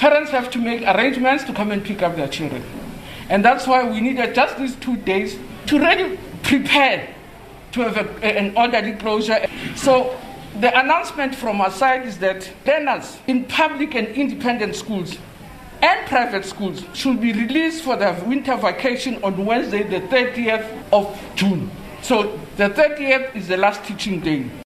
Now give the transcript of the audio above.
parents have to make arrangements to come and pick up their children. And that's why we needed just these two days to really prepare to have a, an orderly closure. So the announcement from our side is that learners in public and independent schools and private schools should be released for their winter vacation on Wednesday, the 30th of June. So the 30th is the last teaching day.